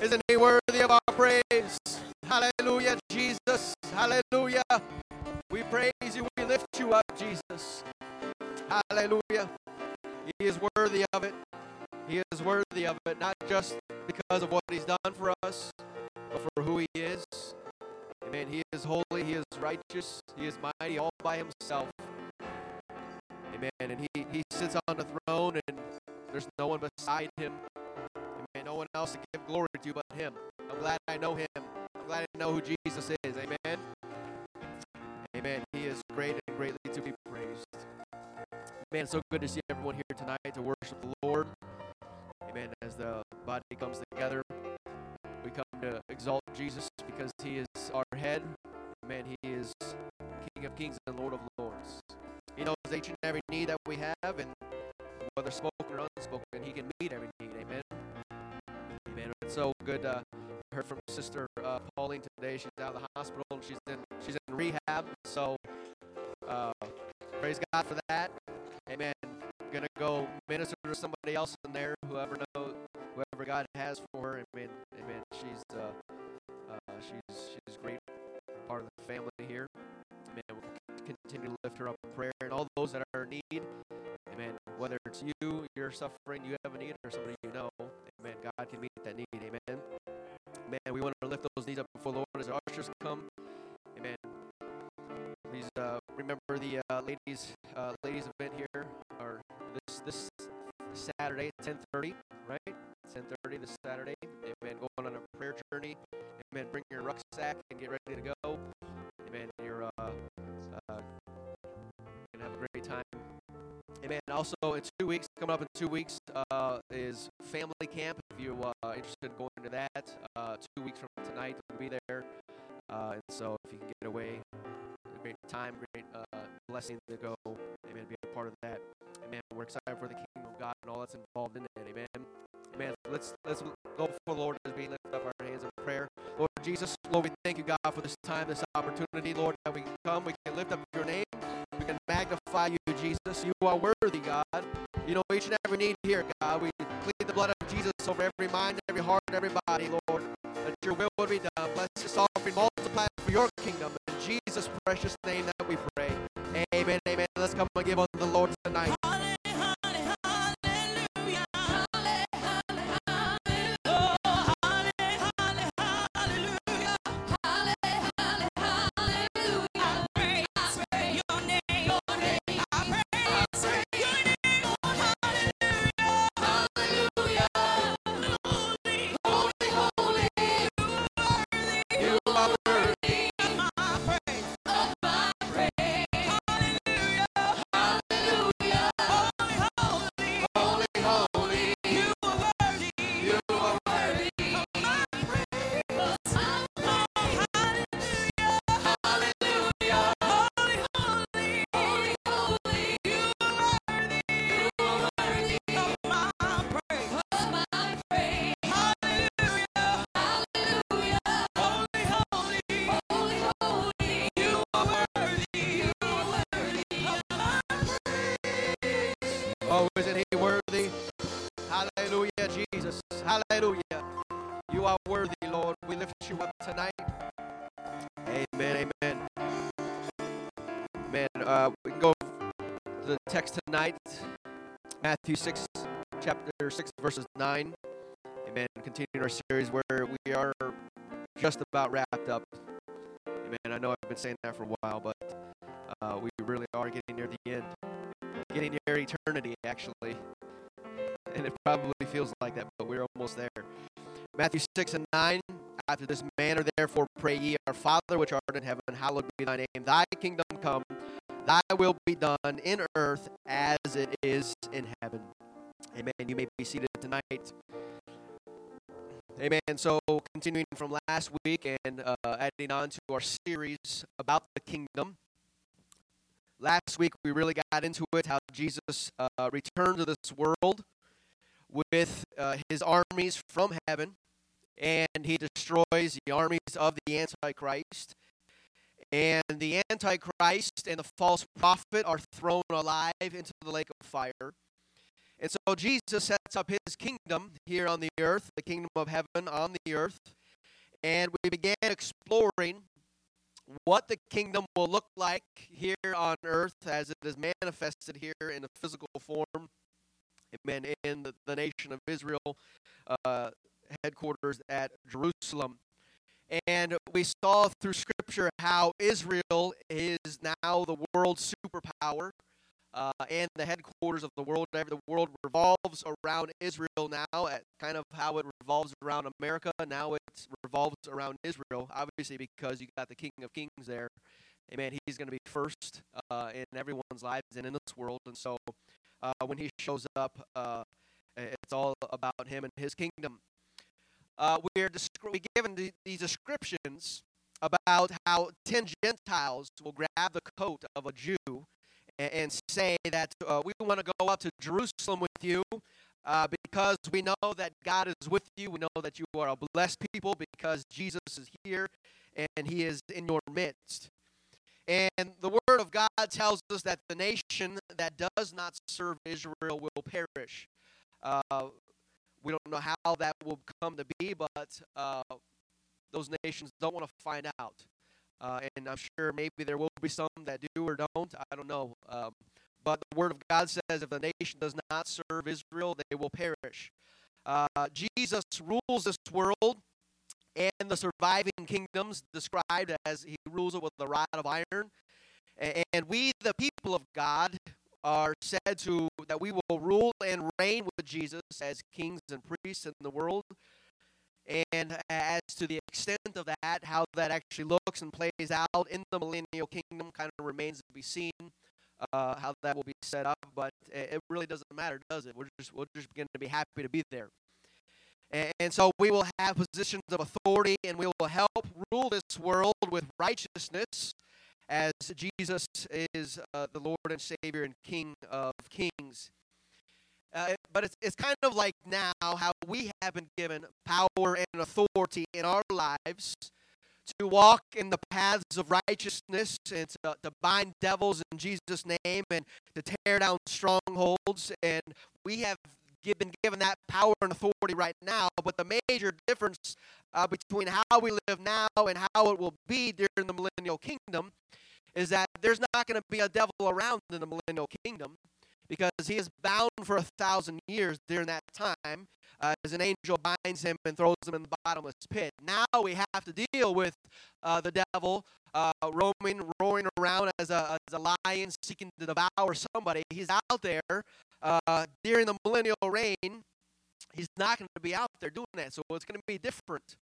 Isn't he worthy of our praise? Hallelujah, Jesus. Hallelujah. We praise you. We lift you up, Jesus. Hallelujah. He is worthy of it. He is worthy of it, not just because of what he's done for us, but for who he is. Amen. He is holy. He is righteous. He is mighty all by himself. Amen. And he, he sits on the throne, and there's no one beside him. No one else to give glory to but him. I'm glad I know him. I'm glad I know who Jesus is. Amen. Amen. He is great and greatly to be praised. Man, so good to see everyone here tonight to worship the Lord. Amen. As the body comes together, we come to exalt Jesus because he is our head. Amen. He is King of kings and Lord of lords. He knows each and every need that we have, and whether spoken or unspoken, he can meet every so good. Uh, heard from Sister uh, Pauline today. She's out of the hospital she's in she's in rehab. So uh, praise God for that. Amen. Gonna go minister to somebody else in there, whoever knows, whoever God has for her. Amen. Amen. She's uh, uh, she's she's great part of the family here. Amen. We'll continue to lift her up in prayer and all those that are in need. Amen. Whether it's you, you're suffering, you have a need, or somebody you know. God can meet that need. Amen. Man, We want to lift those needs up before Lord as our ushers come. Amen. Please uh, remember the uh, ladies uh, ladies event here, or this this Saturday 10:30, right? 10:30 this Saturday. Amen. Going on a prayer journey. Amen. Bring your rucksack and get ready to go. Amen. You're uh, uh, gonna have a great time. Amen. Also, two weeks, coming up in two weeks, uh, is family camp. If you're uh, interested in going to that, uh, two weeks from tonight, we'll be there. Uh, and so, if you can get away, great time, great uh, blessing to go. Amen. Be a part of that. Amen. We're excited for the kingdom of God and all that's involved in it. Amen. Amen. Let's let's go for the Lord as we lift up our hands in prayer. Lord Jesus, Lord, we thank you, God, for this time, this opportunity, Lord, that we can come, we can lift up your name, we can magnify you, Jesus. You are worthy, God. You know each and every need here, God. We plead the blood of Jesus over every mind, every heart, every body, Lord. That your will would be done. Bless this offering, multiply for your kingdom. In Jesus' precious name Hallelujah. You are worthy, Lord. We lift you up tonight. Amen. Amen. Man, uh, we go to the text tonight. Matthew 6, chapter 6, verses 9. Amen. Continuing our series where we are just about wrapped up. Amen. I know I've been saying that for a while, but uh, we really are getting near the end getting near eternity, actually. And it probably feels like that, but we're almost there. Matthew 6 and 9. After this manner, therefore, pray ye, Our Father which art in heaven, hallowed be thy name. Thy kingdom come, thy will be done in earth as it is in heaven. Amen. You may be seated tonight. Amen. So, continuing from last week and uh, adding on to our series about the kingdom. Last week, we really got into it how Jesus uh, returned to this world with uh, his armies from heaven, and he destroys the armies of the Antichrist. And the Antichrist and the false prophet are thrown alive into the lake of fire. And so Jesus sets up his kingdom here on the earth, the kingdom of heaven on the earth. And we began exploring what the kingdom will look like here on earth as it is manifested here in a physical form. Amen. In the, the nation of Israel, uh, headquarters at Jerusalem. And we saw through Scripture how Israel is now the world superpower uh, and the headquarters of the world. The world revolves around Israel now, at kind of how it revolves around America. Now it revolves around Israel, obviously because you got the King of Kings there. Amen. He's going to be first uh, in everyone's lives and in this world. And so uh, when he shows up, uh, it's all about him and his kingdom. Uh, we're, we're given the, these descriptions about how ten Gentiles will grab the coat of a Jew and, and say that uh, we want to go up to Jerusalem with you uh, because we know that God is with you. We know that you are a blessed people because Jesus is here and he is in your midst. And the Word of God tells us that the nation that does not serve Israel will perish. Uh, we don't know how that will come to be, but uh, those nations don't want to find out. Uh, and I'm sure maybe there will be some that do or don't. I don't know. Um, but the Word of God says if the nation does not serve Israel, they will perish. Uh, Jesus rules this world and the surviving kingdoms described as he rules it with a rod of iron. And we, the people of God, are said to that we will rule and reign with Jesus as kings and priests in the world. And as to the extent of that, how that actually looks and plays out in the millennial kingdom kind of remains to be seen. Uh, how that will be set up, but it really doesn't matter, does it? We're just we're just going to be happy to be there. And, so we will have positions of authority, and we will help rule this world with righteousness, as Jesus is uh, the Lord and Savior and King of Kings. Uh, but it's, it's kind of like now how we have been given power and authority in our lives to walk in the paths of righteousness and to, to bind devils in Jesus' name and to tear down strongholds. And we have been given that power and authority right now. But the major difference uh, between how we live now and how it will be during the millennial kingdom is that there's not going to be a devil around in the millennial kingdom because he is bound for a thousand years during that time uh, as an angel binds him and throws him in the bottomless pit. Now we have to deal with uh, the devil uh, roaming, roaring around as a, as a lion seeking to devour somebody. He's out there uh, during the millennial reign. He's not going to be out there doing that, so it's going to be different.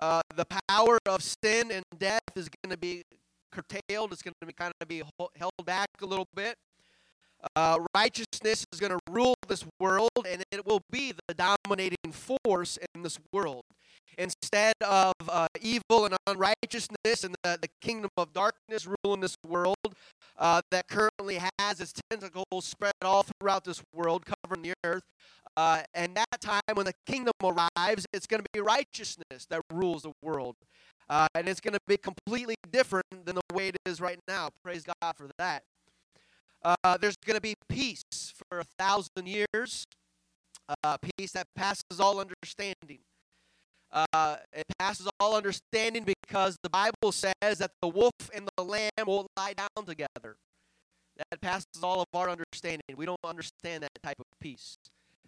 Uh, the power of sin and death is going to be curtailed. It's going to be kind of be held back a little bit. Uh, righteousness is going to rule this world, and it will be the dominating force in this world. Instead of uh, evil and unrighteousness and the, the kingdom of darkness ruling this world uh, that currently has its tentacles spread all throughout this world, covering the earth, uh, and that time when the kingdom arrives, it's going to be righteousness that rules the world. Uh, and it's going to be completely different than the way it is right now. Praise God for that. Uh, there's going to be peace for a thousand years, uh, peace that passes all understanding. Uh, it passes all understanding because the Bible says that the wolf and the lamb will lie down together. That passes all of our understanding. We don't understand that type of peace.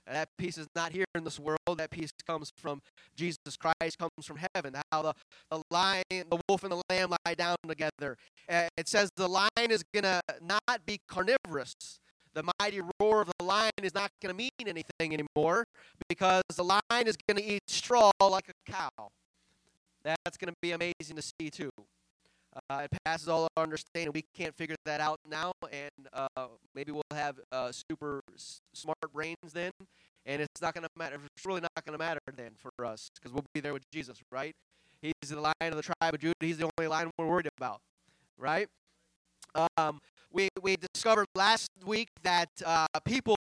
That peace is not here in this world. That peace comes from Jesus Christ, comes from heaven. How the, the lion, the wolf, and the lamb lie down together. It says the lion is going to not be carnivorous. The mighty roar of the lion is not going to mean anything anymore because the lion is going to eat straw like a cow. That's going to be amazing to see, too. Uh, it passes all our understanding. We can't figure that out now, and uh, maybe we'll have uh, super s- smart brains then, and it's not going to matter. It's really not going to matter then for us because we'll be there with Jesus, right? He's the lion of the tribe of Judah. He's the only lion we're worried about, right? Um, we we discovered last week that uh, people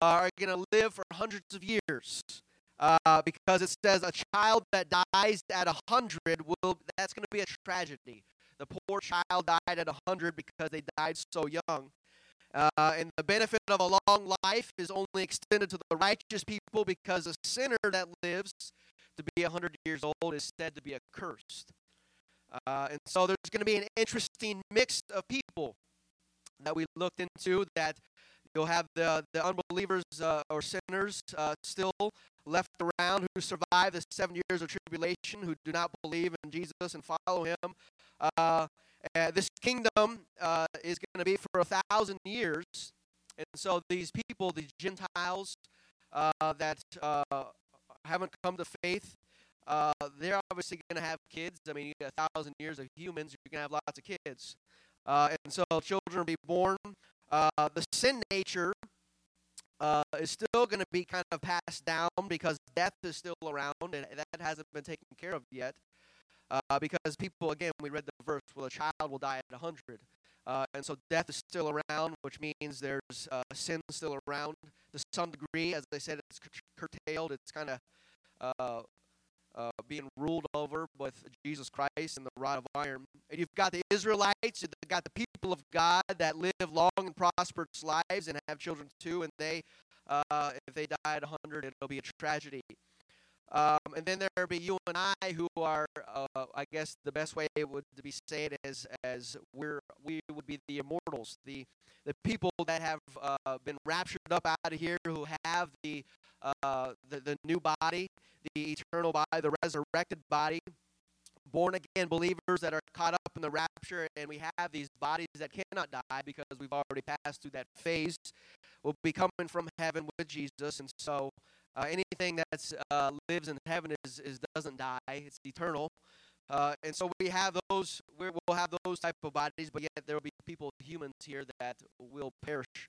are going to live for hundreds of years. Uh, because it says a child that dies at a hundred will that's going to be a tragedy. The poor child died at a hundred because they died so young. Uh, and the benefit of a long life is only extended to the righteous people because a sinner that lives to be 100 years old is said to be accursed. Uh, and so there's going to be an interesting mix of people that we looked into that you'll have the, the unbelievers uh, or sinners uh, still left around who survive the seven years of tribulation, who do not believe in Jesus and follow him. Uh, this kingdom uh, is going to be for a thousand years. And so these people, these Gentiles uh, that uh, haven't come to faith, they're obviously going to have kids. I mean, a thousand years of humans, you're going to have lots of kids. And so children will be born. Uh, the sin nature uh, is still going to be kind of passed down because death is still around and that hasn't been taken care of yet. Uh, because people, again, we read the verse, well, a child will die at 100. Uh, and so death is still around, which means there's uh, sin still around. To some degree, as I said, it's curtailed. It's kind of uh, being ruled over with Jesus Christ and the rod of iron. And you've got the Israelites, you've got the people of God that live long and prosperous lives and have children too. And they, uh, if they die at 100, it'll be a tragedy. Um, and then there would be you and I, who are, uh, I guess, the best way it would to be said as as we're we would be the immortals, the the people that have uh, been raptured up out of here, who have the uh, the, the new body, the eternal body, the resurrected body, born again believers that are caught up in the rapture, and we have these bodies that cannot die because we've already passed through that phase. We'll be coming from heaven with Jesus, and so uh, anything that uh, lives in heaven is, is doesn't die; it's eternal. Uh, and so we have those. We will have those type of bodies, but yet there will be people, humans here that will perish,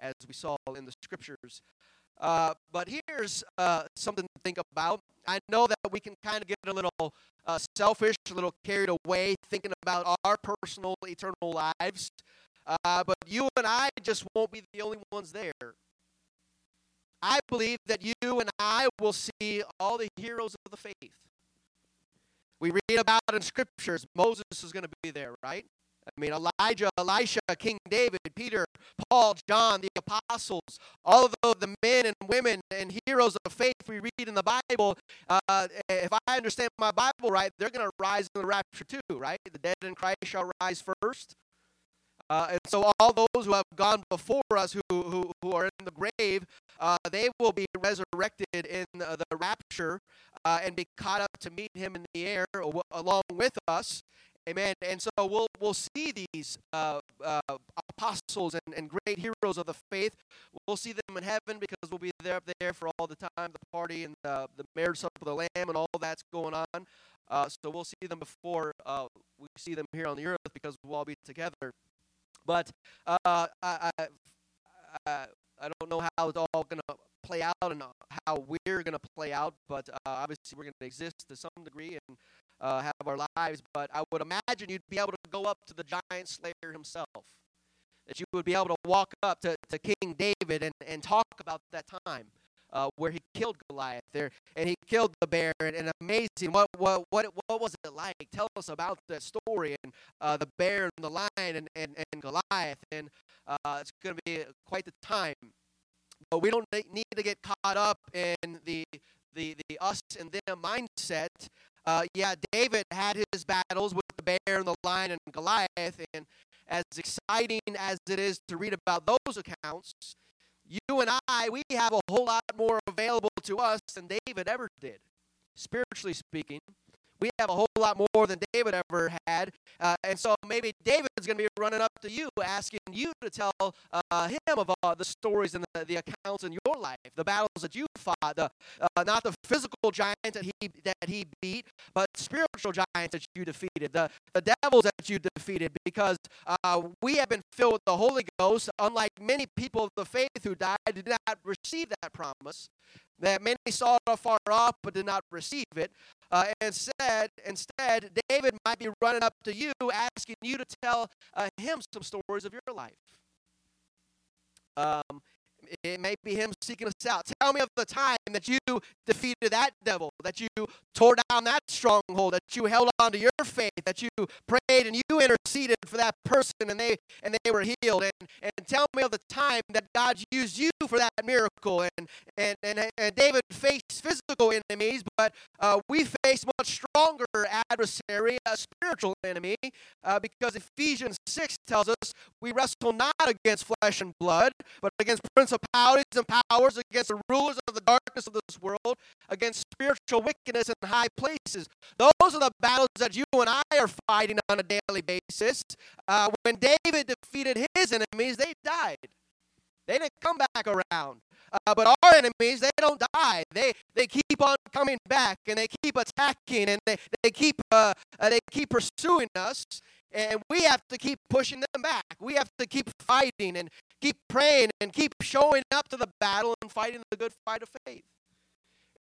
as we saw in the scriptures. Uh, but here's uh, something to think about. I know that we can kind of get a little uh, selfish, a little carried away thinking about our personal eternal lives. Uh, but you and I just won't be the only ones there. I believe that you and I will see all the heroes of the faith. We read about in scriptures, Moses is going to be there, right? I mean, Elijah, Elisha, King David, Peter, Paul, John, the apostles, all of the, men and women and heroes of faith we read in the Bible, uh, if I understand my Bible right, they're going to rise in the rapture too, right? The dead in Christ shall rise first. Uh, and so all those who have gone before us, who, who, who are in the grave, uh, they will be resurrected in the, the rapture uh, and be caught up to meet him in the air along with us. Amen. And so we'll we'll see these uh, uh, apostles and, and great heroes of the faith. We'll see them in heaven because we'll be there up there for all the time, the party and the, the marriage supper of the Lamb and all that's going on. Uh, so we'll see them before uh, we see them here on the earth because we'll all be together. But uh, I, I, I, I don't know how it's all going to play out and how we're going to play out, but uh, obviously we're going to exist to some degree and uh, have our lives, but I would imagine you'd be able to go up to the giant slayer himself. That you would be able to walk up to, to King David and, and talk about that time uh, where he killed Goliath there and he killed the bear and, and amazing. What, what, what, what was it like? Tell us about that story and uh, the bear and the lion and, and, and Goliath. And uh, it's going to be quite the time. But we don't need to get caught up in the, the, the us and them mindset uh, yeah, David had his battles with the bear and the lion and Goliath, and as exciting as it is to read about those accounts, you and I, we have a whole lot more available to us than David ever did, spiritually speaking we have a whole lot more than David ever had. Uh, and so maybe David's going to be running up to you, asking you to tell uh, him of uh, the stories and the, the, accounts in your life, the battles that you fought, the, uh, not the physical giants that he, that he beat, but spiritual giants that you defeated, the, the devils that you defeated, because uh, we have been filled with the Holy Ghost, unlike many people of the faith who died, did not receive that promise that many saw it afar off but did not receive it. Uh, said, instead, David might be running up to you, asking you to tell uh, him some stories of your life. Um, it may be Him seeking us out. Tell me of the time that you defeated that devil, that you tore down that stronghold, that you held on to your faith, that you prayed and you interceded for that person and they and they were healed. And, and tell me of the time that God used you for that miracle. And and, and, and David faced physical enemies, but uh, we face much stronger adversary, a spiritual enemy, uh, because Ephesians 6 tells us we wrestle not against flesh and blood, but against principalities and powers, against the rulers of the darkness of this world, against spiritual wickedness in high places. Those are the battles that you and I are fighting on a daily basis. Uh, when David defeated his enemies, they died. They didn't come back around. Uh, but our enemies, they don't die. They they keep on coming back and they keep attacking and they, they keep uh, uh, they keep pursuing us. And we have to keep pushing them back. We have to keep fighting and keep praying and keep showing up to the battle and fighting the good fight of faith.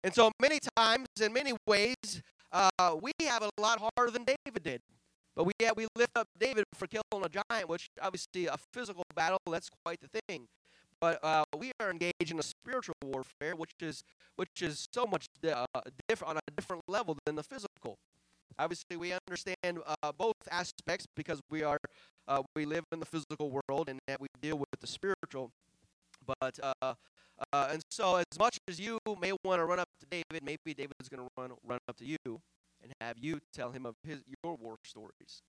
And so many times, in many ways, uh, we have a lot harder than David did. But we yeah, we lift up David for killing a giant, which obviously a physical battle, that's quite the thing. But uh, we are engaged in a spiritual warfare, which is which is so much uh, different on a different level than the physical. Obviously, we understand uh, both aspects because we are uh, we live in the physical world and that we deal with the spiritual. But uh, uh, and so, as much as you may want to run up to David, maybe David's going to run run up to you and have you tell him of his your war stories.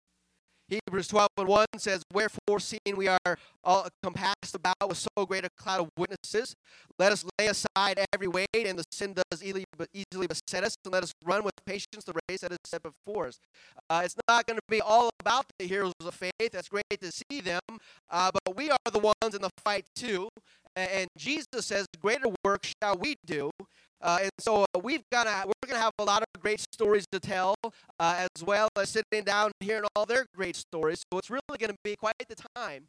Hebrews 12 and 1 says, Wherefore, seeing we are all compassed about with so great a cloud of witnesses, let us lay aside every weight and the sin does easily, beset us, and let us run with patience the race that is set before us. Uh, it's not going to be all about the heroes of faith. That's great to see them, uh, but we are the ones in the fight too. And Jesus says, Greater work shall we do. Uh, and so uh, we've got we're going to have a lot of great stories to tell, uh, as well as sitting down and hearing all their great stories. So it's really going to be quite the time,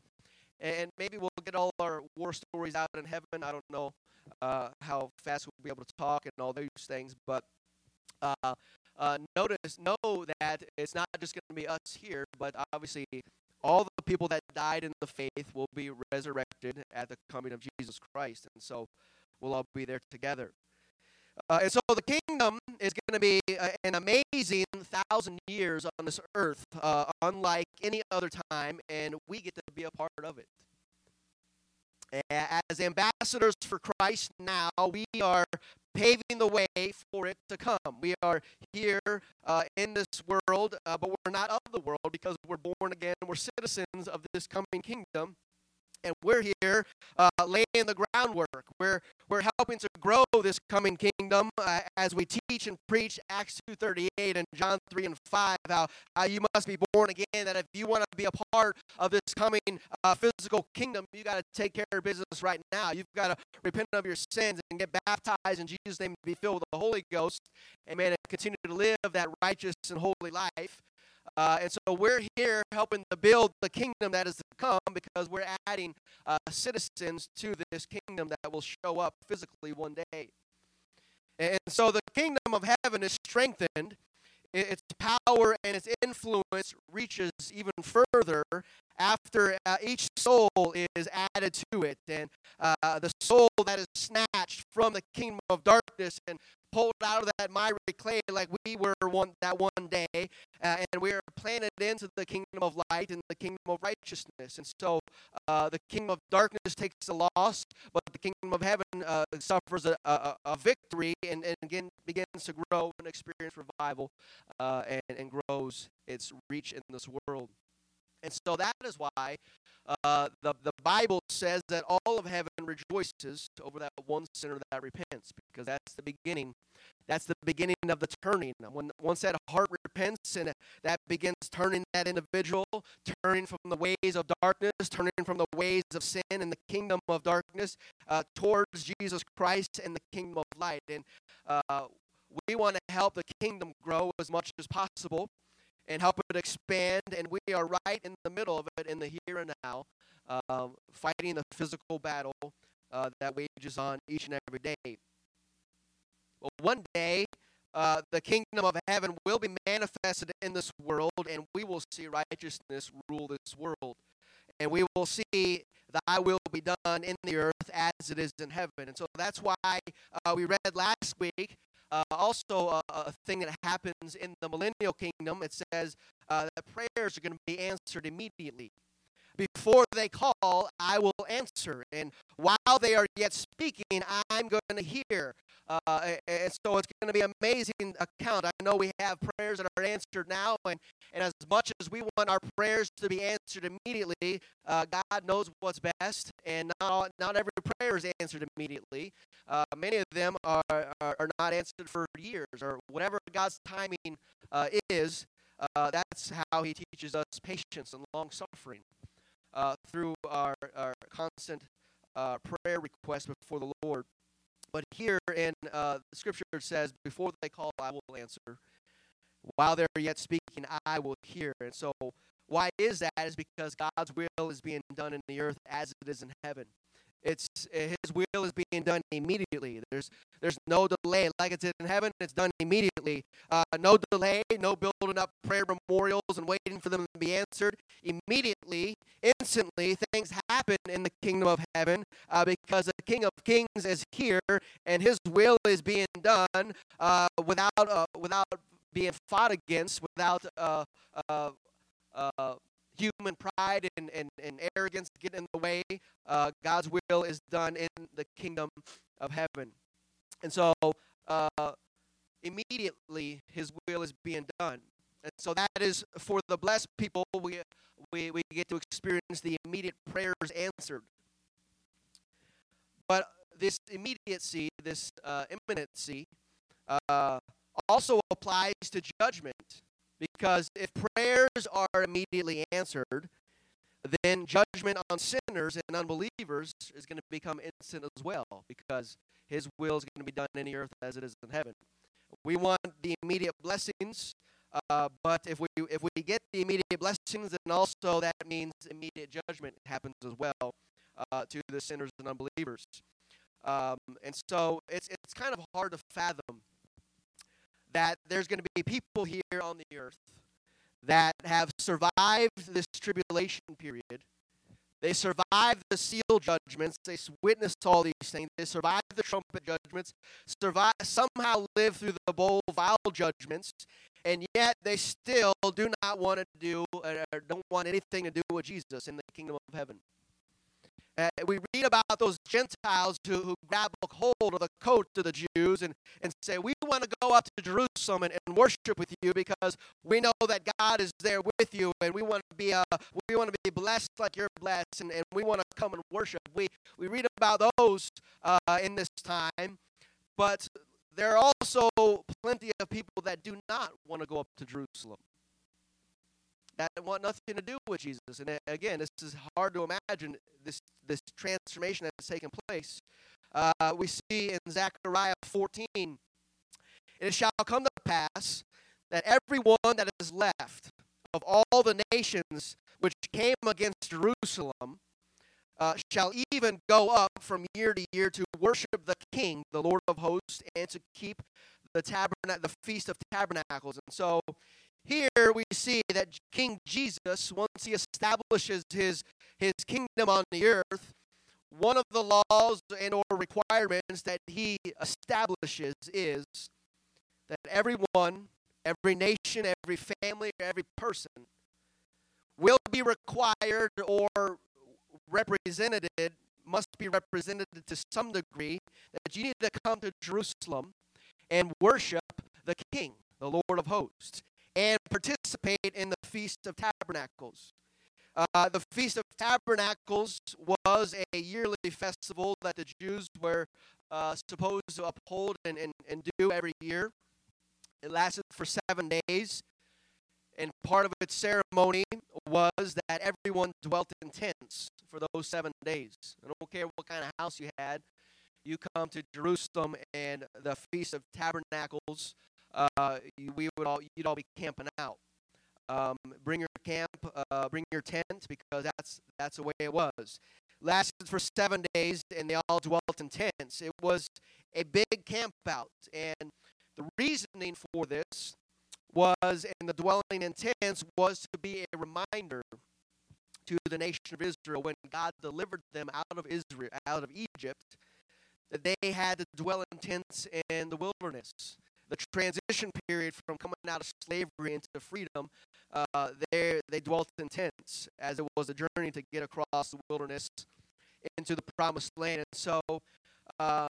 and maybe we'll get all our war stories out in heaven. I don't know uh, how fast we'll be able to talk and all those things, but uh, uh, notice, know that it's not just going to be us here, but obviously all the people that died in the faith will be resurrected at the coming of Jesus Christ, and so we'll all be there together. Uh, and so the kingdom is going to be uh, an amazing thousand years on this earth, uh, unlike any other time, and we get to be a part of it. As ambassadors for Christ now, we are paving the way for it to come. We are here uh, in this world, uh, but we're not of the world because we're born again. We're citizens of this coming kingdom and we're here uh, laying the groundwork. We're we're helping to grow this coming kingdom uh, as we teach and preach Acts 2:38 and John 3 and 5. How, how you must be born again. That if you want to be a part of this coming uh, physical kingdom, you got to take care of business right now. You've got to repent of your sins and get baptized in Jesus' name to be filled with the Holy Ghost. Amen. And continue to live that righteous and holy life. Uh, and so we're here helping to build the kingdom that is to come because we're adding uh, citizens to this kingdom that will show up physically one day. And so the kingdom of heaven is strengthened. Its power and its influence reaches even further after uh, each soul is added to it. And uh, the soul that is snatched from the kingdom of darkness and pulled out of that miry clay like we were one that one day, uh, and we are planted into the kingdom of light and the kingdom of righteousness. And so uh, the kingdom of darkness takes a loss, but the kingdom of heaven uh, suffers a, a, a victory and, and, again begins to grow and experience revival uh, and, and grows its reach in this world. And so that is why uh, the, the Bible says that all of heaven rejoices over that one sinner that repents, because that's the beginning. That's the beginning of the turning. When once that heart repents and that begins turning that individual, turning from the ways of darkness, turning from the ways of sin and the kingdom of darkness uh, towards Jesus Christ and the kingdom of light. And uh, we want to help the kingdom grow as much as possible and help it expand. And we are right in the middle of it in the here and now, uh, fighting the physical battle uh, that wages on each and every day. Well, one day, uh, the kingdom of heaven will be manifested in this world, and we will see righteousness rule this world. and we will see thy will be done in the earth as it is in heaven. And so that's why uh, we read last week uh, also a, a, thing that happens in the millennial kingdom. It says uh, that prayers are going to be answered immediately. Before they call, I will answer. And while they are yet speaking, I'm going to hear. Uh, and so it's going to be an amazing account. I know we have prayers that are answered now, and, and as much as we want our prayers to be answered immediately, uh, God knows what's best, and not, not every prayer is answered immediately. Uh, many of them are, are, are, not answered for years, or whatever God's timing uh, is, uh, that's how He teaches us patience and long suffering uh, through our, our constant prayer request before the Lord. But here in uh, the scripture it says, Before they call, I will answer. While they're yet speaking, I will hear. And so, why is that? Is because God's will is being done in the earth as it is in heaven. It's His will is being done immediately. There's there's no delay. Like it's in heaven, it's done immediately. Uh, no delay, no building up prayer memorials and waiting for them to be answered. Immediately, instantly, things happen in the kingdom of heaven uh, because the King of Kings is here and His will is being done uh, without uh, without being fought against, without uh, uh, human pride and, and, and arrogance get in the way. Uh, God's will is done in the kingdom of heaven. And so uh, immediately his will is being done. And so that is for the blessed people, we, we, we get to experience the immediate prayers answered. But this immediacy, this uh, imminency, uh, also applies to judgment. Because if prayers are immediately answered, then judgment on sinners and unbelievers is going to become instant as well because his will is going to be done in the earth as it is in heaven. We want the immediate blessings, uh, but if we if we get the immediate blessings, then also that means immediate judgment happens as well uh, to the sinners and unbelievers. Um, and so it's it's kind of hard to fathom that there's going to be people here on the earth that have survived this tribulation period. They survived the seal judgments. They witnessed all these things. They survived the trumpet judgments. Survive, somehow lived through the bowl vial judgments, and yet they still do not want to do or don't want anything to do with Jesus in the kingdom of heaven. Uh, we read about those Gentiles who, who grab hold of the coat of the Jews and, and say, We want to go up to Jerusalem and, and worship with you because we know that God is there with you and we want to be uh, we want to be blessed like you're blessed and, and we want to come and worship. We, we read about those uh, in this time, but there are also plenty of people that do not want to go up to Jerusalem that want nothing to do with Jesus. And uh, again, this is hard to imagine this this transformation that's taken place. Uh, we see in Zechariah 14, it shall come to pass that everyone that is left of all the nations which came against Jerusalem uh, shall even go up from year to year to worship the King, the Lord of hosts, and to keep the tabernacle, the feast of tabernacles. And so here we see that King Jesus, once he establishes his, his kingdom on the earth, one of the laws and or requirements that he establishes is that everyone, every nation, every family, every person will be required or represented, must be represented to some degree, that you need to come to Jerusalem and worship the King, the Lord of hosts and participate in the Feast of Tabernacles. Uh, the Feast of Tabernacles was a yearly festival that the Jews were uh, supposed to uphold and, and, and do every year. It lasted for seven days, and part of its ceremony was that everyone dwelt in tents for those seven days. I don't care what kind of house you had, you come to Jerusalem and the Feast of Tabernacles uh, we would all you'd all be camping out. Um, bring your camp, uh, bring your tent because that's that's the way it was. Lasted for seven days, and they all dwelt in tents. It was a big camp out, and the reasoning for this was, and the dwelling in tents was to be a reminder to the nation of Israel when God delivered them out of Israel, out of Egypt, that they had to dwell in tents in the wilderness. The transition period from coming out of slavery into freedom, uh, they they dwelt in tents as it was a journey to get across the wilderness into the promised land. And so, uh,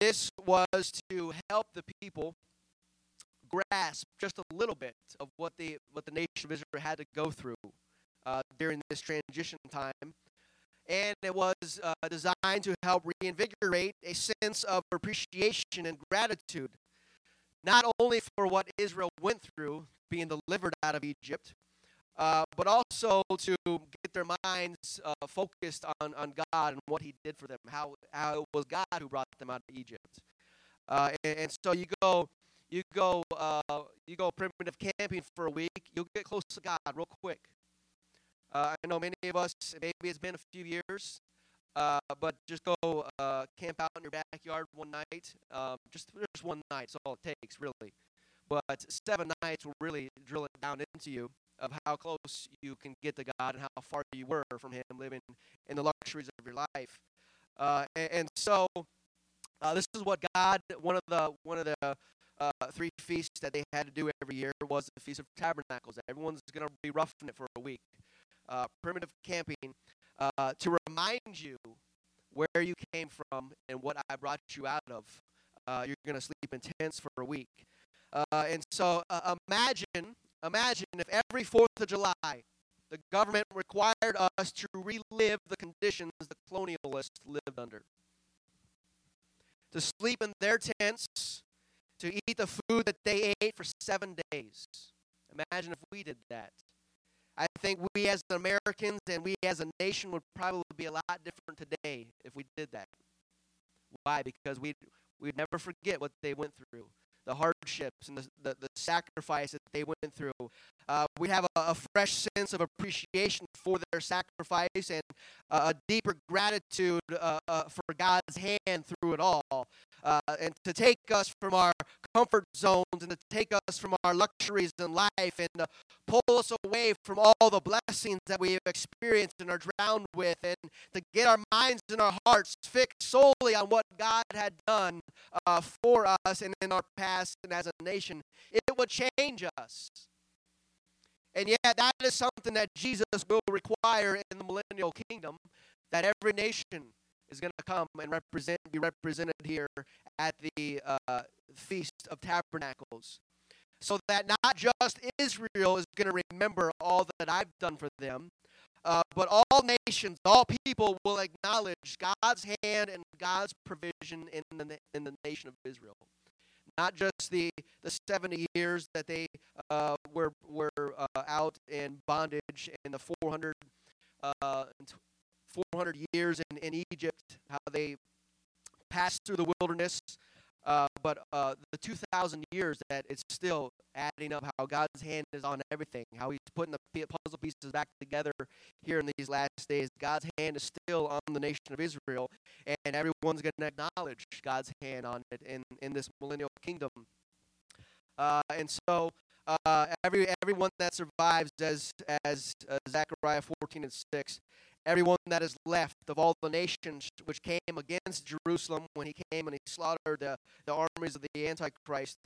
this was to help the people grasp just a little bit of what the what the nation of Israel had to go through uh, during this transition time, and it was uh, designed to help reinvigorate a sense of appreciation and gratitude, not only for what Israel went through, being delivered out of Egypt, uh, but also to get their minds uh, focused on, on God and what He did for them, how, how it was God who brought them out of Egypt. Uh, and, and, so you go you go uh, you go primitive camping for a week, you'll get close to God real quick. Uh, I know many of us, maybe it's been a few years, uh, but just go uh, camp out in your backyard one night. Um, just just one night, that's all it takes, really. But seven nights will really drill it down into you of how close you can get to God and how far you were from Him, living in the luxuries of your life. Uh, and, and, so, uh, this is what God, one of the one of the uh, three feasts that they had to do every year was the Feast of Tabernacles. Everyone's going to be roughing it for a week. Primitive camping uh, to remind you where you came from and what I brought you out of. Uh, you're going to sleep in tents for a week. Uh, and so uh, imagine, imagine if every 4th of July the government required us to relive the conditions the colonialists lived under. To sleep in their tents, to eat the food that they ate for seven days. Imagine if we did that. I think we as Americans and we as a nation would probably be a lot different today if we did that. Why? Because we'd, we'd never forget what they went through the hardships and the, the, the sacrifice that they went through. Uh, we have a, a, fresh sense of appreciation for their sacrifice and uh, a deeper gratitude uh, uh for God's hand through it all. Uh, and to take us from our comfort zones and to take us from our luxuries in life and to pull us away from all the blessings that we've experienced and are drowned with and to get our minds and our hearts fixed solely on what God had done uh, for us and in our past and as a nation. It would change us. And yet, that is something that Jesus will require in the millennial kingdom that every nation is going to come and represent, be represented here at the uh, Feast of Tabernacles. So that not just Israel is going to remember all that I've done for them, uh, but all nations, all people will acknowledge God's hand and God's provision in the, in the nation of Israel. Not just the, the 70 years that they uh, were, were uh, out in bondage and the 400, uh, 400 years in, in Egypt, how they passed through the wilderness, uh, but uh, the 2,000 years that it's still adding up, how God's hand is on everything, how He's putting the puzzle pieces back together here in these last days. God's hand is still on the nation of Israel, and everyone's going to acknowledge God's hand on it in, in this millennial kingdom. Uh, and so uh, every everyone that survives, as as uh, Zechariah 14 and 6, everyone that is left of all the nations which came against Jerusalem when he came and he slaughtered the, the armies of the Antichrist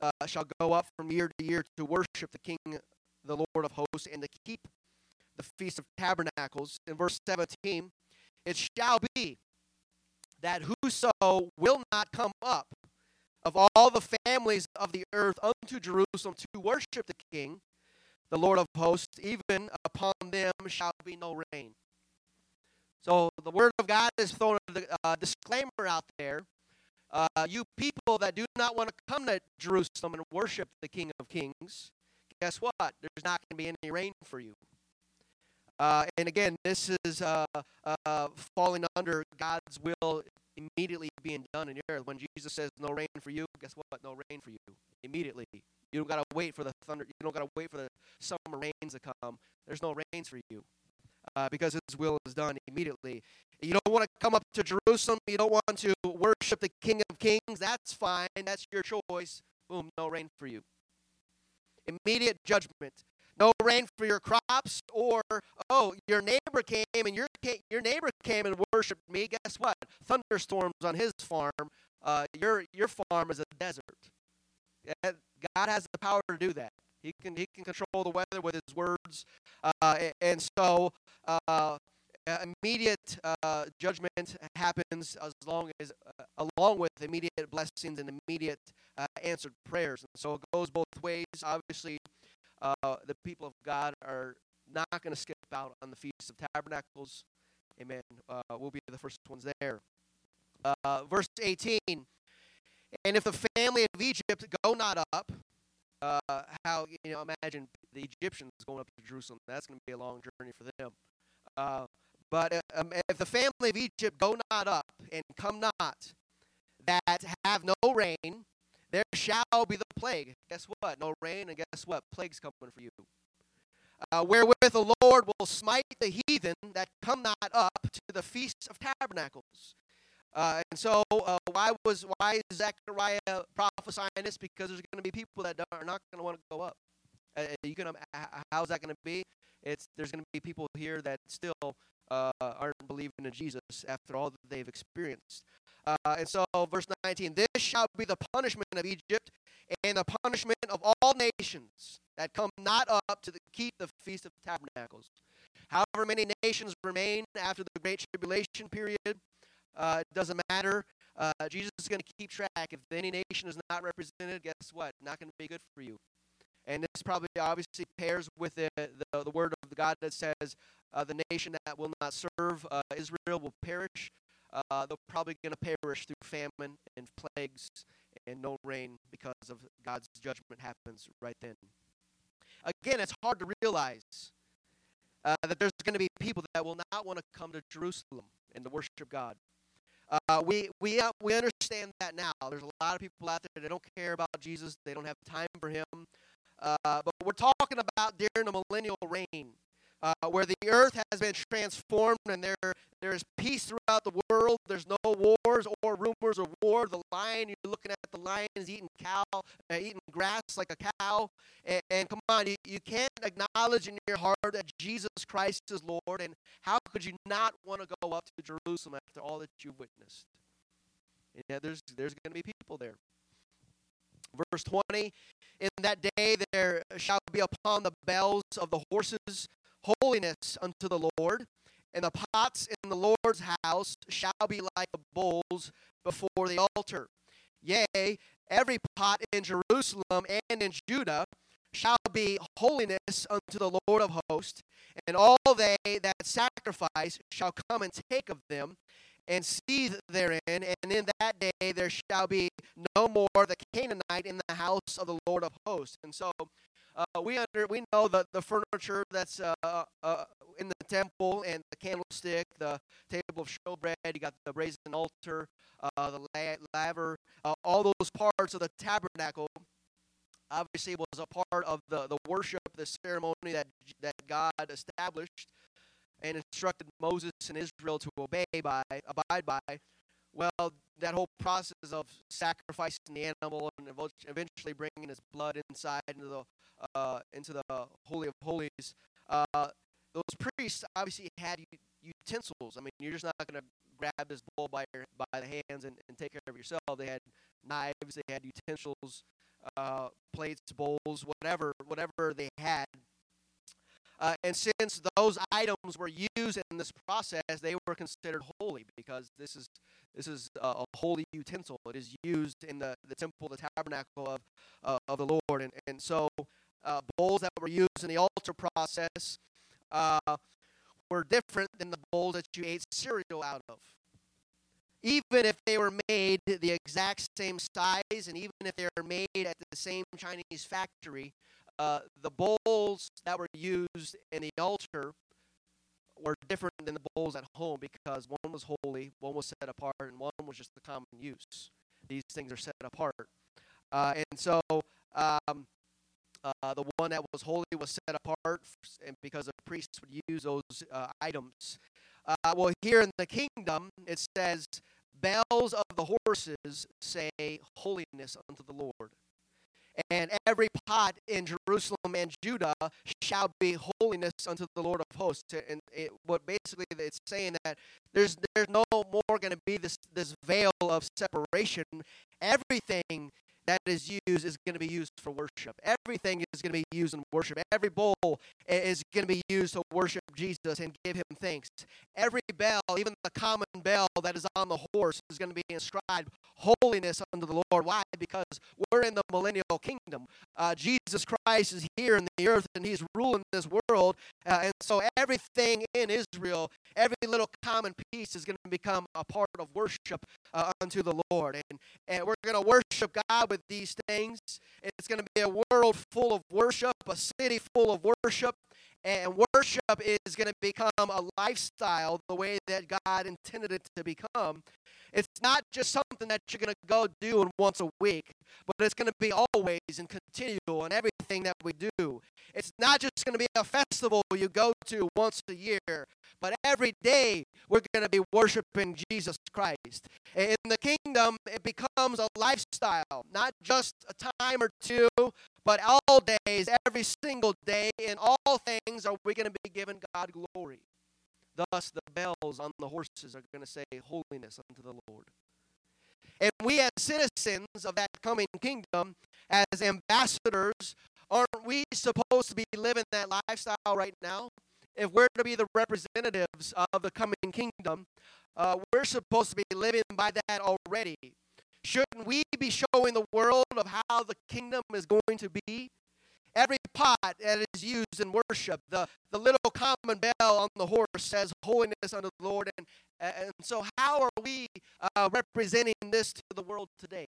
uh, shall go up from year to year to worship the King, the Lord of hosts, and to keep the Feast of Tabernacles. In verse 17, it shall be that whoso will not come up of all the families of the earth unto Jerusalem to worship the King, the Lord of hosts, even upon them shall be no rain. So the Word of God is throwing a uh, disclaimer out there. Uh, you people that do not want to come to Jerusalem and worship the King of Kings, guess what? There's not going to be any rain for you. Uh, and again, this is uh, uh, falling under God's will immediately being done in the earth. When Jesus says no rain for you, guess what? No rain for you immediately. You don't got to wait for the thunder. You don't got to wait for the summer rains to come. There's no rains for you uh, because his will is done immediately. You don't want to come up to Jerusalem. You don't want to worship the King of Kings. That's fine. That's your choice. Boom, no rain for you. Immediate judgment. no rain for your crops, or oh, your neighbor came and your your neighbor came and worshipped me. Guess what? Thunderstorms on his farm. Uh, your your farm is a desert. God has the power to do that. He can he can control the weather with his words, uh, and so uh, immediate uh, judgment happens as long as uh, along with immediate blessings and immediate uh, answered prayers. And so it goes both ways. Obviously, uh, the people of God are not going to skip out on the Feast of Tabernacles. Amen. we'll be the first ones there. verse 18. And if the family of Egypt go not up, uh, how you know imagine the Egyptians going up to Jerusalem. That's going to be a long journey for them. Uh, but uh, um, if the family of Egypt go not up and come not, that have no rain, there shall be the plague. Guess what? No rain, and guess what? Plague's coming for you. Uh, wherewith the Lord will smite the heathen that come not up to the feast of tabernacles. Uh, and so, uh, why was why is Zechariah prophesying this? Because there's going to be people that are not going to want to go up. Uh, you gonna how's that going to be? It's there's going to be people here that still uh, aren't believing in Jesus after all that they've experienced. Uh, and so, verse 19: This shall be the punishment of Egypt, and the punishment of all nations that come not up to the, keep the feast of tabernacles. However many nations remain after the great tribulation period uh, it doesn't matter. Uh, Jesus is going to keep track. If any nation is not represented, guess what? Not going to be good for you. And this probably obviously pairs with the, the, the word of God that says, uh, the nation that will not serve uh, Israel will perish. Uh, they're probably going to perish through famine and plagues and no rain because of God's judgment happens right then. Again, it's hard to realize uh, that there's going to be people that will not want to come to Jerusalem and to worship God. Uh, we we uh, we understand that now. There's a lot of people out there that don't care about Jesus. They don't have time for Him. Uh, but we're talking about during the millennial reign, uh, where the earth has been transformed and there there is peace throughout the world. There's no wars or rumors of war. The lion, you're looking at the lions eating cow, uh, eating grass like a cow. And, and come on, you, you can't acknowledge in your heart that Jesus Christ is Lord. And how could you not want to go up to Jerusalem after all that you've witnessed? And yeah, there's there's going to be people there. Verse 20, in that day there shall be upon the bells of the horses holiness unto the Lord, and the pots in the Lord's house shall be like the bowls before the altar. Yea, every pot in Jerusalem and in Judah shall be holiness unto the Lord of hosts, and all they that sacrifice shall come and take of them, and seethe therein, and in that day there shall be no more the Canaanite in the house of the Lord of hosts. And so uh, we under we know that the furniture that's uh, uh, in the temple and the candlestick, the table of showbread, you got the brazen altar, uh, the laver, uh, all those parts of the tabernacle. Obviously, was a part of the, the worship, the ceremony that that God established and instructed Moses and Israel to obey by, abide by. Well, that whole process of sacrificing the animal and eventually bringing his blood inside into the uh, into the holy of holies, uh, those priests obviously had utensils. I mean, you're just not going to grab this bull by your, by the hands and, and take care of yourself. They had knives, they had utensils, uh, plates, bowls, whatever whatever they had uh, and since those items were used in this process, they were considered holy because this is this is a, holy utensil. It is used in the, the temple, the tabernacle of uh, of the Lord, and and so uh, bowls that were used in the altar process uh, were different than the bowls that you ate cereal out of. Even if they were made the exact same size, and even if they were made at the same Chinese factory, uh, the bowls that were used in the altar were different than the bowls at home because one was holy, one was set apart, and one was just the common use. These things are set apart. Uh, and so um, uh, the one that was holy was set apart and because the priests would use those uh, items. Uh, well, here in the kingdom, it says, Bells of the horses say holiness unto the Lord. And every pot in Jerusalem and Judah shall be holiness unto the Lord of hosts. And it, what basically it's saying that there's there's no more going to be this this veil of separation. Everything that is used is going to be used for worship. Everything is going to be used in worship. Every bowl is going to be used to worship Jesus and give him thanks. Every bell, even the common bell that is on the horse, is going to be inscribed holiness unto the Lord. Why? Because we're in the millennial kingdom. Uh, Jesus Christ is here in the earth and he's ruling this world. Uh, and so everything in Israel, every little common piece is going to become a part of worship uh, unto the Lord. And, and we're going to worship God with these things. It's going to be a world full of worship, a city full of worship. And worship is going to become a lifestyle the way that God intended it to become. It's not just something that you're going to go do once a week, but it's going to be always and continual in everything that we do. It's not just going to be a festival you go to once a year, but every day we're going to be worshiping Jesus Christ. In the kingdom, it becomes a lifestyle, not just a time or two, but all days, every single day, in all things are we going to be giving God glory. Thus, the bells on the horses are going to say, Holiness unto the Lord. And we, as citizens of that coming kingdom, as ambassadors, aren't we supposed to be living that lifestyle right now? If we're to be the representatives of the coming kingdom, uh, we're supposed to be living by that already. Shouldn't we be showing the world of how the kingdom is going to be? Every pot that is used in worship, the, the little common bell on the horse says holiness unto the Lord. And, and so, how are we uh, representing this to the world today?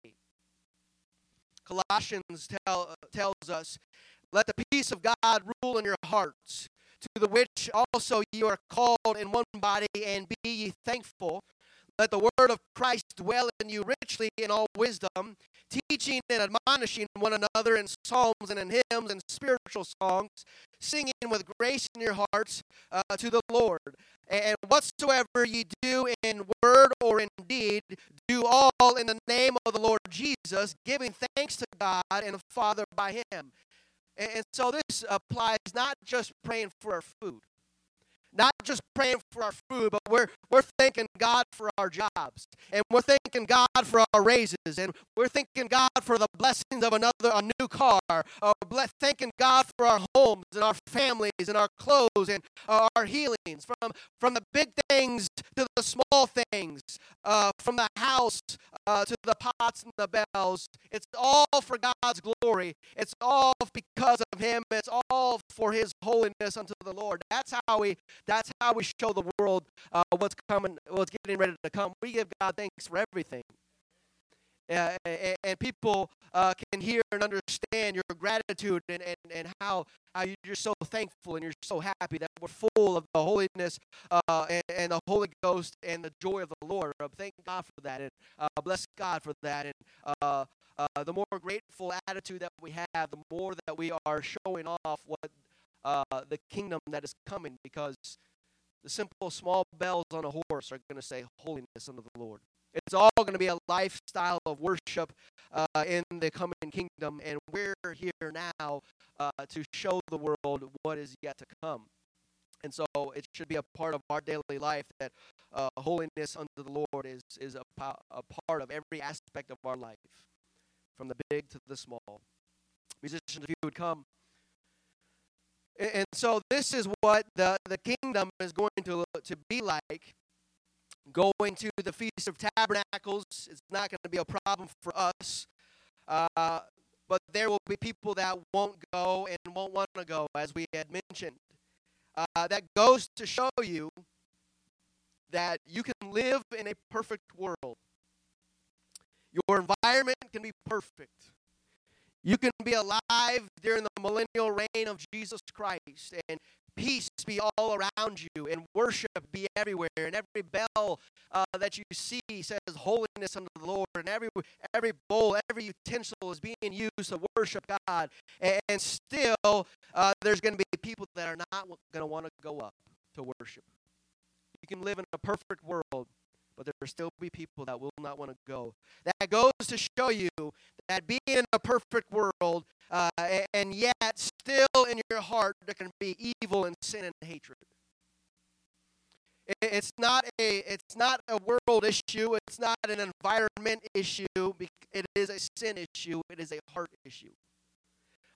Colossians tell, tells us, Let the peace of God rule in your hearts, to the which also you are called in one body, and be ye thankful. Let the word of Christ dwell in you richly in all wisdom, teaching and admonishing one another in psalms and in hymns and spiritual songs, singing with grace in your hearts uh, to the Lord. And whatsoever ye do in word or in deed, do all in the name of the Lord Jesus, giving thanks to God and the Father by him. And so this applies not just praying for our food, not just praying for our food, but we're, we're thanking God for our jobs. And we're thanking God for our raises. And we're thanking God for the blessings of another, a new car. Uh, thanking God for our homes and our families and our clothes and uh, our healings. From, from the big things to the small things. Uh, from the house uh, to the pots and the bells. It's all for God's glory. It's all because of Him. It's all for His holiness unto the Lord. That's how we that's how we show the world uh, what's coming, what's getting ready to come. We give God thanks for everything. Uh, and, people uh, can hear and understand your gratitude and, and, and how, how you're so thankful and you're so happy that we're full of the holiness uh, and, and, the Holy Ghost and the joy of the Lord. Thank God for that and uh, bless God for that. And uh, uh, the more grateful attitude that we have, the more that we are showing off what uh, the kingdom that is coming because the simple small bells on a horse are going to say holiness unto the Lord. It's all going to be a lifestyle of worship uh, in the coming kingdom, and we're here now uh, to show the world what is yet to come. And so it should be a part of our daily life that uh, holiness unto the Lord is, is a, a part of every aspect of our life, from the big to the small. Musicians, if you would come. And so this is what the, the kingdom is going to, to be like. Going to the Feast of Tabernacles, it's not going to be a problem for us. Uh, but there will be people that won't go and won't want to go, as we had mentioned. Uh, that goes to show you that you can live in a perfect world. Your environment can be perfect. You can be alive during the millennial reign of Jesus Christ and peace be all around you and worship be everywhere and every bell uh, that you see says holiness unto the lord and every every bowl every utensil is being used to worship god. And, still uh, there's going to be people that are not going to want to go up to worship. You can live in a perfect world but there will still be people that will not want to go. That goes to show you that being in a perfect world, uh, and yet still in your heart, there can be evil and sin and hatred. It's not a it's not a world issue. It's not an environment issue. It is a sin issue. It is a heart issue.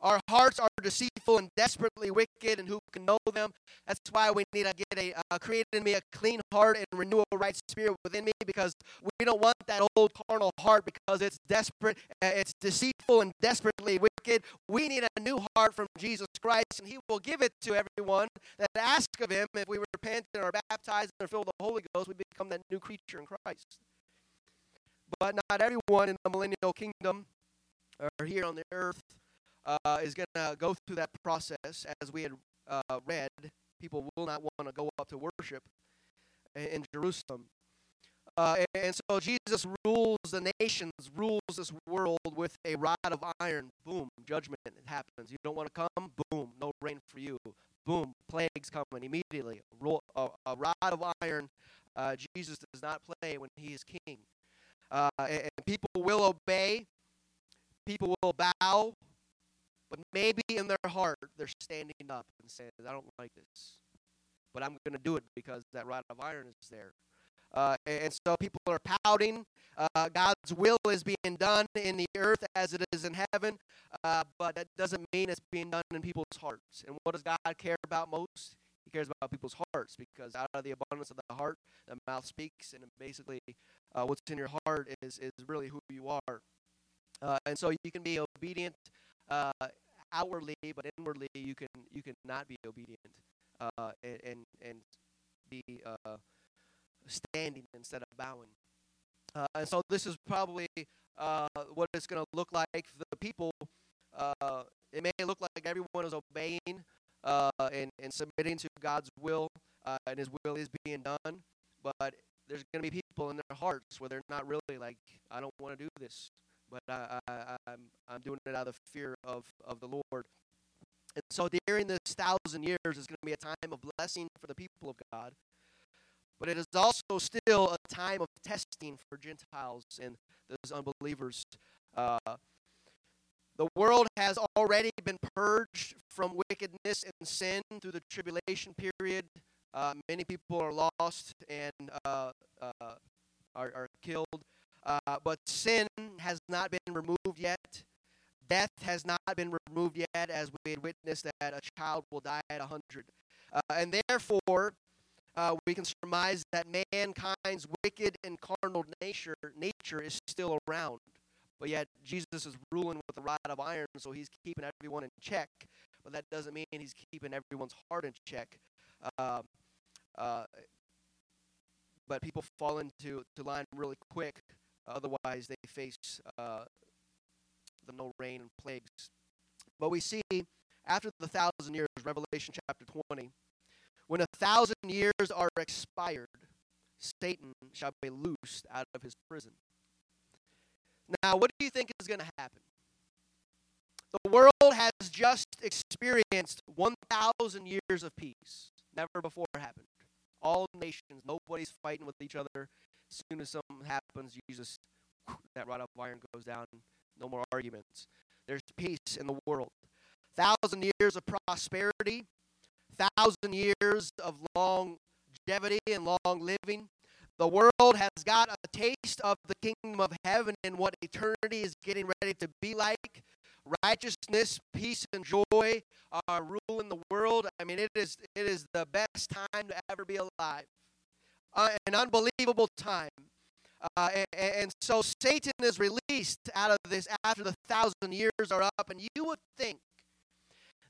Our hearts are deceitful and desperately wicked, and who can know them? That's why we need to get a uh, create in me a clean heart and renew a right spirit within me, because we don't want that old carnal heart because it's desperate, uh, it's deceitful and desperately wicked. We need a new heart from Jesus Christ, and He will give it to everyone that ask of Him. If we repent and are baptized and are filled with the Holy Ghost, we become that new creature in Christ. But not everyone in the millennial kingdom or here on the earth uh, is going to go through that process as we had uh, read. People will not want to go up to worship in, Jerusalem. Uh, and, and, so Jesus rules the nations, rules this world with a rod of iron. Boom, judgment happens. You don't want to come? Boom, no rain for you. Boom, plagues coming immediately. a, a, rod of iron. Uh, Jesus does not play when he is king. Uh, and, and people will obey. People will bow. But maybe in their heart, they're standing up and saying, I don't like this. But I'm going to do it because that rod of iron is there. Uh, and so people are pouting. Uh, God's will is being done in the earth as it is in heaven, uh, but that doesn't mean it's being done in people's hearts. And what does God care about most? He cares about people's hearts because out of the abundance of the heart, the mouth speaks, and basically, uh, what's in your heart is is really who you are. Uh, and so you can be obedient uh, outwardly, but inwardly you can you can not be obedient uh, and, and, be uh, standing instead of bowing. Uh, and so this is probably uh, what it's going to look like for the people. Uh, it may look like everyone is obeying uh, and, and submitting to God's will, and His will is being done. But there's going to be people in their hearts where they're not really like, I don't want to do this but I, I, I'm, I'm doing it out of fear of, of the Lord. And so during this thousand years is going to be a time of blessing for the people of God. But it is also still a time of testing for Gentiles and those unbelievers. Uh, the world has already been purged from wickedness and sin through the tribulation period. Uh, many people are lost and uh, uh are, are killed. Uh, but sin has not been removed yet. Death has not been removed yet, as we had witnessed that a child will die at 100. Uh, and therefore, uh, we can surmise that mankind's wicked and carnal nature, nature is still around. But yet, Jesus is ruling with a rod of iron, so he's keeping everyone in check. But that doesn't mean he's keeping everyone's heart in check. Uh, uh, but people fall into to line really quick Otherwise, they face uh, the no rain and plagues. But we see after the thousand years, Revelation chapter 20, when a thousand years are expired, Satan shall be loosed out of his prison. Now, what do you think is going to happen? The world has just experienced 1,000 years of peace. Never before happened. All nations, nobody's fighting with each other. As soon as something happens, Jesus, that rod of iron goes down. No more arguments. There's peace in the world. Thousand years of prosperity, thousand years of longevity and long living. The world has got a taste of the kingdom of heaven and what eternity is getting ready to be like. Righteousness, peace, and joy are ruling the world. I mean, it is it is the best time to ever be alive uh, an unbelievable time. Uh, and, and, so Satan is released out of this after the thousand years are up. And you would think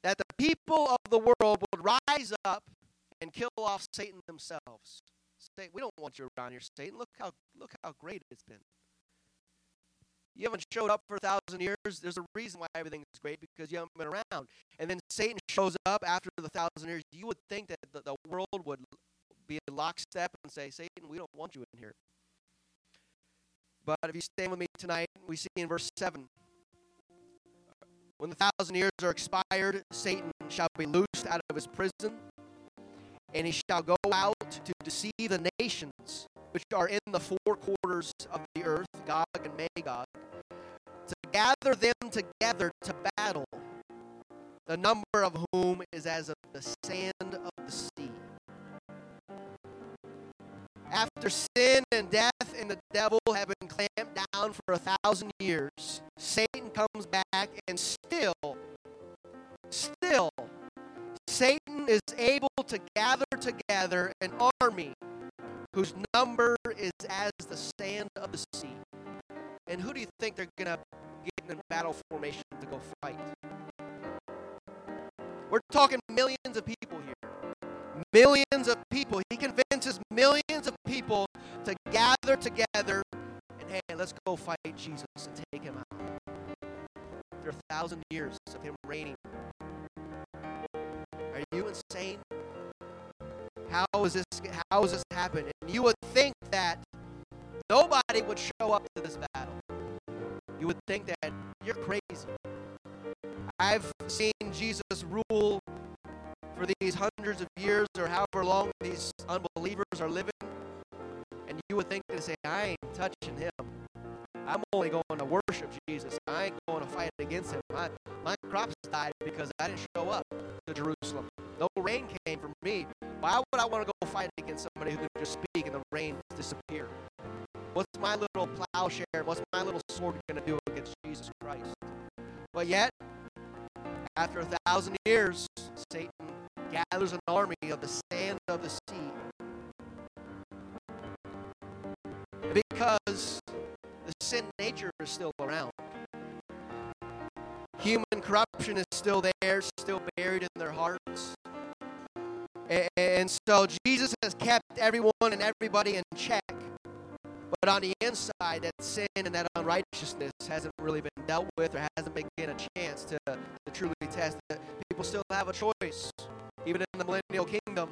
that the people of the world would rise up and kill off Satan themselves. Say, we don't want you around here, Satan. Look how look how great it's been. You haven't showed up for a thousand years. There's a reason why everything is great because you haven't been around. And then Satan shows up after the thousand years. You would think that the, the world would be a lockstep and say, Satan, we don't want you in here. But if you stand with me tonight, we see in verse 7 when the thousand years are expired, Satan shall be loosed out of his prison, and he shall go out to deceive the nations which are in the four quarters of the earth, Gog and Magog, to gather them together to battle, the number of whom is as of the sand of the sea. After sin and death and the devil have been clamped down for a thousand years, Satan comes back and still, still, Satan is able to gather together an army whose number is as the sand of the sea. And who do you think they're going to get in battle formation to go fight? We're talking millions of people here. Millions of people. He convinces millions of people to gather together and, hey, let's go fight Jesus and take him out. After a thousand years of him reigning. Are you insane? How is this how is this happen? And you would think that nobody would show up to this battle. You would think that you're crazy. I've seen Jesus rule for these hundreds of years or however long these unbelievers are living. And you would think to say, I ain't touching him. I'm only going to worship Jesus. I ain't going to fight against him. My, my crops died because I didn't show up to Jerusalem. No rain came for me. Why would I want to go fight against somebody who can just speak and the rain disappear? What's my little plowshare? What's my little sword going to do against Jesus Christ? But yet, after a thousand years, Satan gathers an army of the sand of the sea. Because the sin nature is still around. Human corruption is still there, still buried in their hearts. And so Jesus has kept everyone and everybody in check. But on the inside, that sin and that unrighteousness hasn't really been dealt with or hasn't been given a chance to, to truly test it. People still have a choice. Even in the millennial kingdom,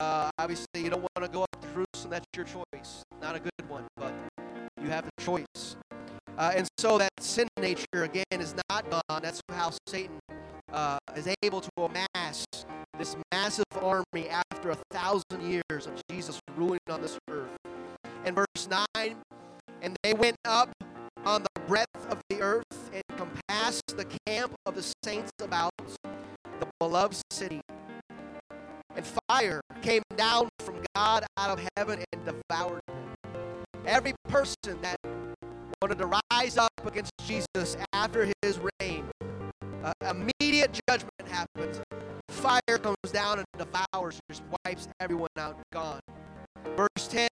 uh, obviously you don't want to go up to Jerusalem. That's your choice. Not a good one, but you have a choice. Uh, and so that sin nature, again, is not gone. That's how Satan uh, is able to amass this massive army after a thousand years of Jesus ruling on this earth. And verse 9, and they went up on the breadth of the earth and compassed the camp of the saints about the beloved city. And fire came down from God out of heaven and devoured them. Every person that wanted to rise up against Jesus after his reign, uh, immediate judgment happens. Fire comes down and devours, just wipes everyone out, gone. Verse 10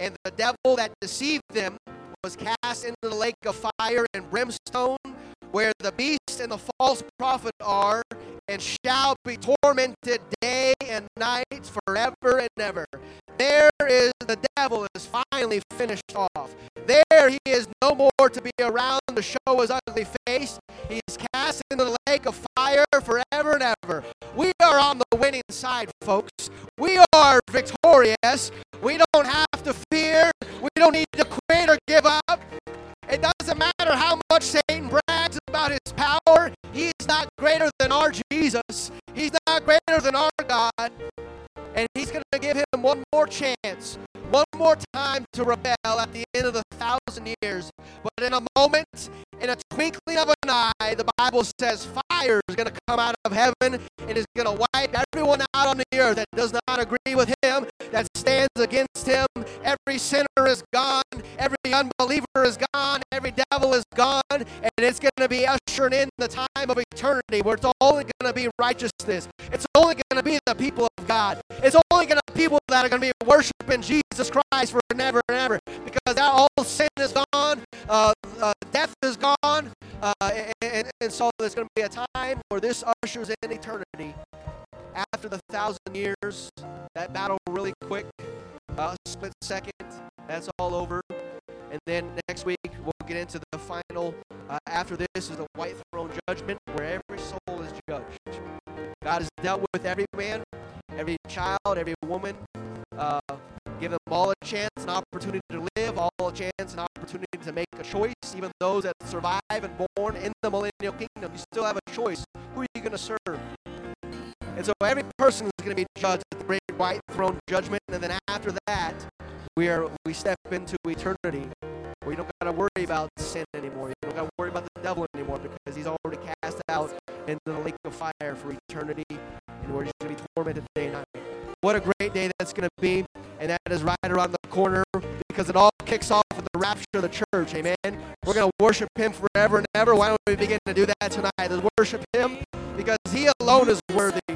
And the devil that deceived them was cast into the lake of fire and brimstone, where the beast and the false prophet are, and shall be tormented day and night forever and ever. There is the devil is finally finished off. There he is no more to be around to show his ugly face. He's cast into the lake of fire forever and ever. We are on the winning side, folks. We are victorious. We don't have to fear. We don't need to quit or give up. It doesn't matter how much Satan brags about his power. He's not greater than our Jesus. He's not greater than our God. And he's going to give him one more chance, one more time to rebel at the end of the thousand years. But in a moment, in a twinkling of an eye, the Bible says fire is going to come out of heaven and is going to wipe everyone out on the earth that does not agree with him, that stands against him. Every sinner is gone, every unbeliever is gone, every devil is gone, and it's going to be ushering in the time of eternity where it's only going to be righteousness. It's only going to be the people of God. It's only going to be people that are going to be worshiping Jesus Christ for never and ever. Because that all sin is gone, uh, uh, death is gone, uh, and, and so there's going to be a time where this ushers in eternity. After the thousand years, that battle really quick, split second, that's all over. And then next week, we'll get into the final. Uh, after this is the white throne judgment where every soul is judged. God has dealt with every man, every child, every woman. Uh, give them all a chance, an opportunity to live, all a chance, an opportunity to make a choice. Even those that survive and born in the millennial kingdom, you still have a choice. Who are you going to serve? And so every person is going to be judged at the great white throne judgment. And then after that, we are we step into eternity. We don't got to worry about sin anymore. You don't got to worry about the devil anymore because he's already cast out into the lake of fire for eternity, and we're just going to be tormented day and night. What a great day that's going to be, and that is right around the corner because it all kicks off with the rapture of the church. Amen. We're going to worship Him forever and ever. Why don't we begin to do that tonight? Let's worship Him because He alone is worthy.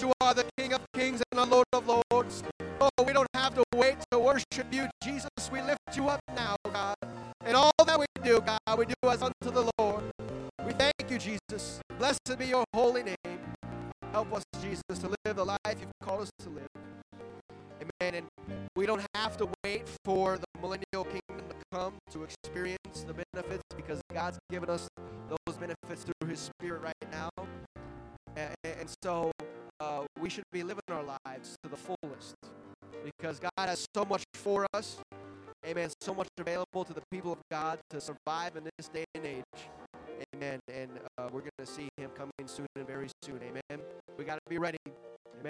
You are the King of kings and the Lord of lords. Oh, we don't have to wait to worship you, Jesus. We lift you up now, God. And all that we do, God, we do as unto the Lord. We thank you, Jesus. Blessed be your holy name. Help us, Jesus, to live the life you've called us to live. Amen. And we don't have to wait for the millennial kingdom to come to experience the benefits because God's given us those benefits through His Spirit right now. And so uh, we should be living our lives to the fullest because God has so much for us. Amen. So much available to the people of God to survive in this day and age. Amen. And uh, we're going to see Him coming soon and very soon. Amen. We got to be ready.